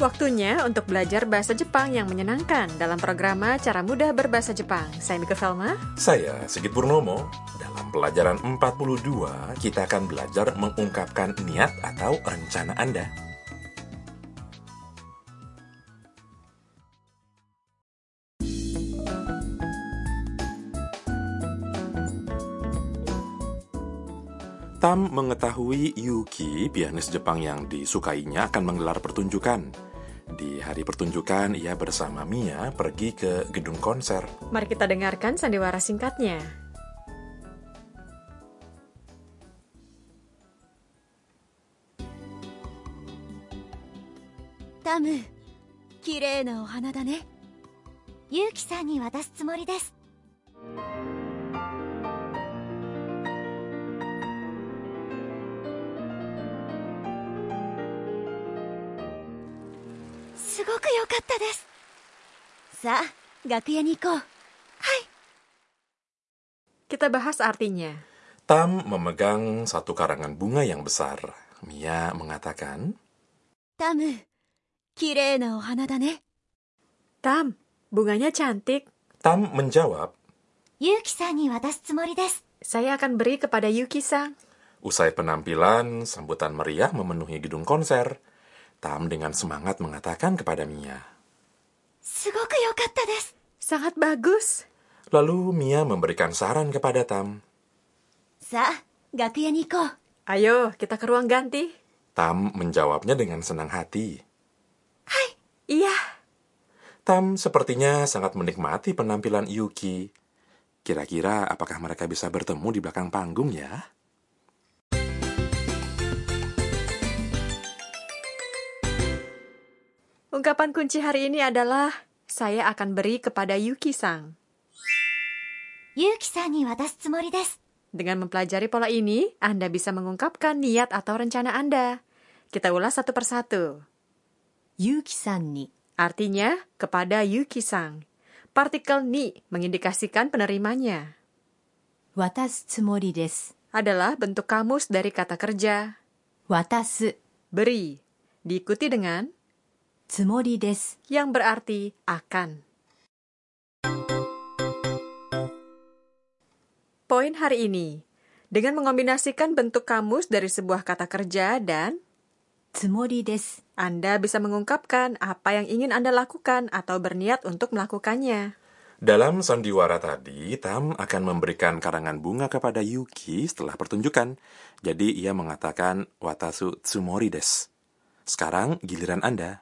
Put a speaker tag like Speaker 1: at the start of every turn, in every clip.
Speaker 1: Waktunya untuk belajar bahasa Jepang yang menyenangkan dalam program Cara Mudah Berbahasa Jepang. Saya Mika Velma.
Speaker 2: Saya Sigit Purnomo. Dalam pelajaran 42, kita akan belajar mengungkapkan niat atau rencana Anda. Tam mengetahui Yuki, pianis Jepang yang disukainya, akan menggelar pertunjukan. Di hari pertunjukan, ia bersama Mia pergi ke gedung konser.
Speaker 1: Mari kita dengarkan sandiwara singkatnya.
Speaker 3: Tamu, kirei na ohana da ne. Yuki-san ni watasu tsumori desu. ごく良かったですさあ楽屋に行こう
Speaker 1: Kita bahas artinya.
Speaker 2: Tam memegang satu karangan bunga yang besar. Mia mengatakan,
Speaker 3: タム綺麗なお花だね
Speaker 1: Tam, bunganya cantik.
Speaker 2: Tam menjawab,
Speaker 3: ユウキさんに渡すつもりです
Speaker 1: Saya akan beri kepada Yuki-sang.
Speaker 2: Usai penampilan, sambutan meriah memenuhi gedung konser. Tam dengan semangat mengatakan kepada Mia.
Speaker 1: Sangat bagus.
Speaker 2: Lalu Mia memberikan saran kepada Tam.
Speaker 1: Ayo, kita ke ruang ganti.
Speaker 2: Tam menjawabnya dengan senang hati.
Speaker 1: Hai, Iya,
Speaker 2: Tam sepertinya sangat menikmati penampilan Yuki. Kira-kira apakah mereka bisa bertemu di belakang panggung ya?
Speaker 1: Ungkapan kunci hari ini adalah saya akan beri kepada Yuki-sang.
Speaker 3: Yuki Sang ni watasu tsumori desu.
Speaker 1: Dengan mempelajari pola ini, Anda bisa mengungkapkan niat atau rencana Anda. Kita ulas satu persatu.
Speaker 3: Yuki Sang ni.
Speaker 1: Artinya, kepada Yuki-sang. Partikel ni mengindikasikan penerimanya.
Speaker 3: Watasu tsumori desu.
Speaker 1: Adalah bentuk kamus dari kata kerja.
Speaker 3: watas
Speaker 1: Beri. Diikuti dengan
Speaker 3: つもりです
Speaker 1: yang berarti akan. Poin hari ini. Dengan mengombinasikan bentuk kamus dari sebuah kata kerja dan
Speaker 3: つもりです
Speaker 1: Anda bisa mengungkapkan apa yang ingin Anda lakukan atau berniat untuk melakukannya.
Speaker 2: Dalam sandiwara tadi, Tam akan memberikan karangan bunga kepada Yuki setelah pertunjukan. Jadi ia mengatakan watasu tsumori des. Sekarang giliran Anda,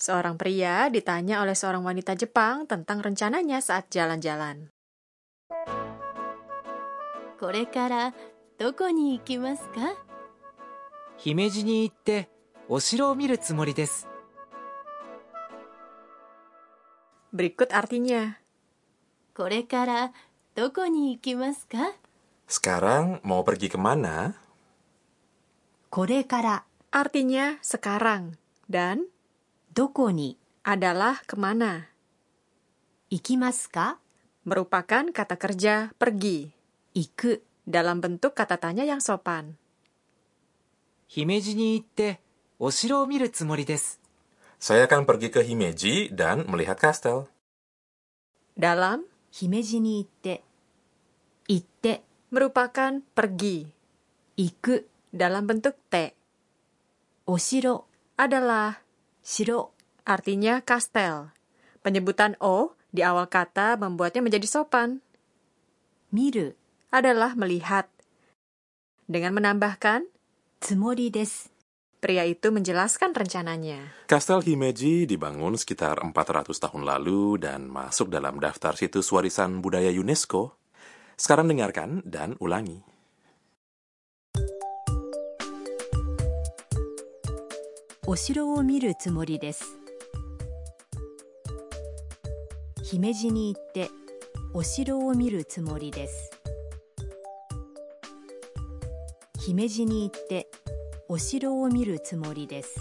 Speaker 1: Seorang pria ditanya oleh seorang wanita Jepang tentang rencananya saat jalan-jalan. Berikut artinya.
Speaker 2: Sekarang mau pergi
Speaker 3: ke mana? mana?
Speaker 1: Artinya sekarang. Dan
Speaker 3: Doko ni
Speaker 1: adalah
Speaker 3: ke mana. Ikimasu ka?
Speaker 1: Merupakan kata kerja pergi.
Speaker 3: Iku
Speaker 1: dalam bentuk kata tanya yang sopan.
Speaker 4: Himeji ni itte oshiro o miru tsumori desu.
Speaker 2: Saya akan pergi ke Himeji dan melihat kastel.
Speaker 1: Dalam
Speaker 3: Himeji ni itte. Itte
Speaker 1: merupakan pergi.
Speaker 3: Iku
Speaker 1: dalam bentuk
Speaker 3: te. Oshiro
Speaker 1: adalah
Speaker 3: Shiro
Speaker 1: artinya kastel. Penyebutan o di awal kata membuatnya menjadi sopan.
Speaker 3: Miru
Speaker 1: adalah melihat. Dengan menambahkan
Speaker 3: tsumori desu.
Speaker 1: Pria itu menjelaskan rencananya.
Speaker 2: Kastel Himeji dibangun sekitar 400 tahun lalu dan masuk dalam daftar situs warisan budaya UNESCO. Sekarang dengarkan dan ulangi.
Speaker 3: お城を見るつもりです。姫路に行ってお城を見るつもりです。姫路に行ってお城を見るつもりです。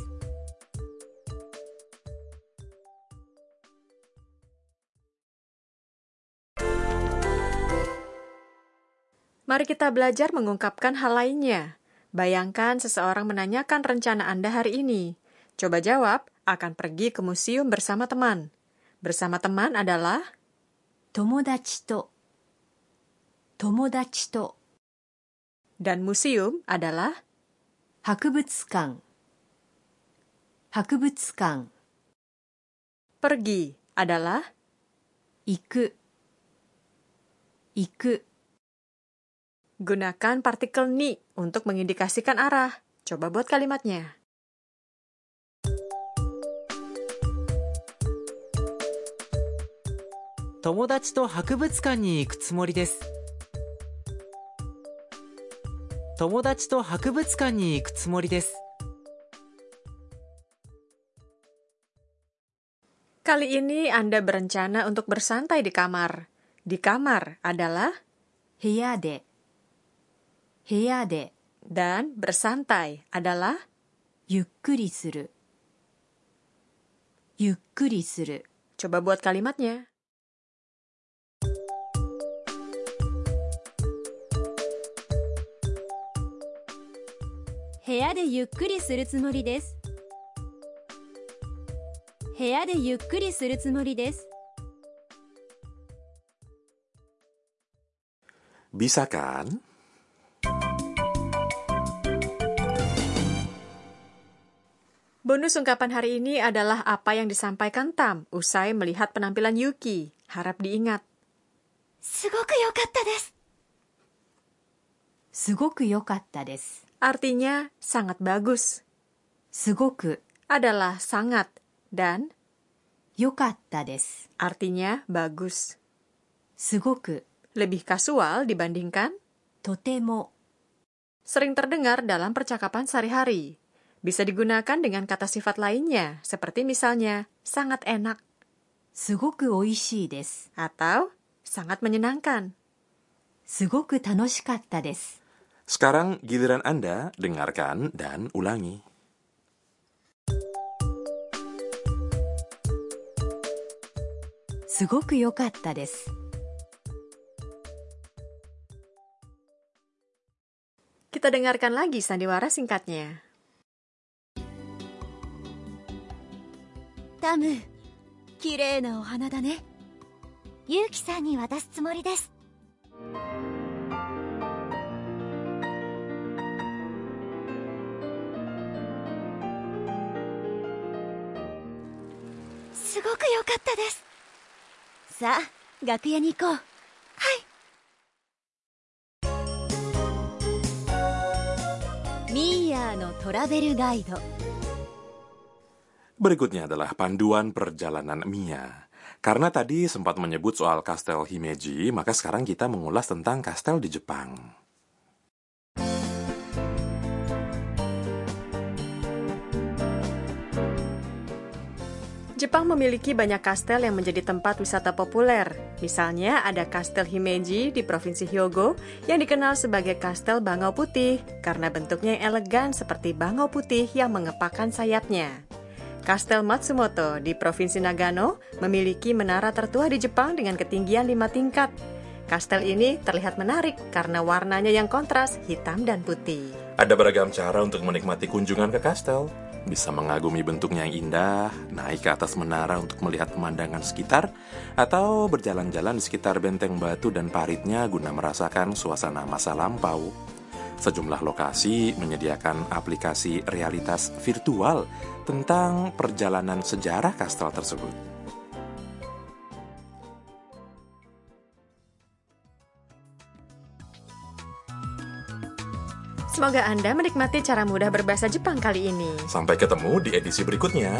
Speaker 1: Mari kita belajar mengungkapkan hal lainnya. Bayangkan seseorang menanyakan rencana Anda hari ini. Coba jawab, akan pergi ke museum bersama teman. Bersama teman adalah
Speaker 3: tomodachi to. Tomodachi to.
Speaker 1: Dan museum adalah
Speaker 3: hakubutsukan. Hakubutsukan.
Speaker 1: Pergi adalah
Speaker 3: iku. Iku.
Speaker 1: Gunakan partikel ni untuk mengindikasikan arah. Coba buat kalimatnya.
Speaker 4: Tomodachi to hakubutsukan ni iku tsumori desu. Tomodachi to hakubutsukan ni iku tsumori desu.
Speaker 1: Kali ini Anda berencana untuk bersantai di kamar. Di kamar adalah
Speaker 3: hiade heyade
Speaker 1: dan bersantai adalah
Speaker 3: yukkuri suru. Yukkuri suru.
Speaker 1: Coba buat kalimatnya.
Speaker 3: Heya de yukkuri suru tsumori desu. Heya de yukkuri suru tsumori desu.
Speaker 2: Bisa kan?
Speaker 1: Bonus ungkapan hari ini adalah apa yang disampaikan Tam usai melihat penampilan Yuki. Harap diingat.
Speaker 3: すごく良かったですすごく良かったです
Speaker 1: Artinya sangat bagus.
Speaker 3: すごく
Speaker 1: Adalah sangat dan
Speaker 3: 良かったです
Speaker 1: artinya bagus.
Speaker 3: すごく
Speaker 1: Lebih kasual dibandingkan
Speaker 3: とても
Speaker 1: sering terdengar dalam percakapan sehari-hari. bisa digunakan dengan kata sifat lainnya, seperti misalnya sangat enak,
Speaker 3: sugoku oishii desu,
Speaker 1: atau sangat menyenangkan.
Speaker 2: Sekarang giliran Anda dengarkan dan ulangi.
Speaker 1: Kita dengarkan lagi sandiwara singkatnya.
Speaker 3: タム。綺麗なお花だね。ユウキさんに渡すつもりです。すごく良かったです。さあ楽屋に行こう。はい。ミーヤーのトラベルガイド
Speaker 2: Berikutnya adalah panduan perjalanan Mia. Karena tadi sempat menyebut soal kastel Himeji, maka sekarang kita mengulas tentang kastel di Jepang.
Speaker 1: Jepang memiliki banyak kastel yang menjadi tempat wisata populer. Misalnya ada Kastel Himeji di Provinsi Hyogo yang dikenal sebagai Kastel Bangau Putih karena bentuknya yang elegan seperti bangau putih yang mengepakkan sayapnya. Kastel Matsumoto di Provinsi Nagano memiliki menara tertua di Jepang dengan ketinggian 5 tingkat. Kastel ini terlihat menarik karena warnanya yang kontras hitam dan putih.
Speaker 2: Ada beragam cara untuk menikmati kunjungan ke kastel. Bisa mengagumi bentuknya yang indah, naik ke atas menara untuk melihat pemandangan sekitar, atau berjalan-jalan di sekitar benteng batu dan paritnya guna merasakan suasana masa lampau. Sejumlah lokasi menyediakan aplikasi realitas virtual tentang perjalanan sejarah kastel tersebut.
Speaker 1: Semoga Anda menikmati cara mudah berbahasa Jepang kali ini.
Speaker 2: Sampai ketemu di edisi berikutnya.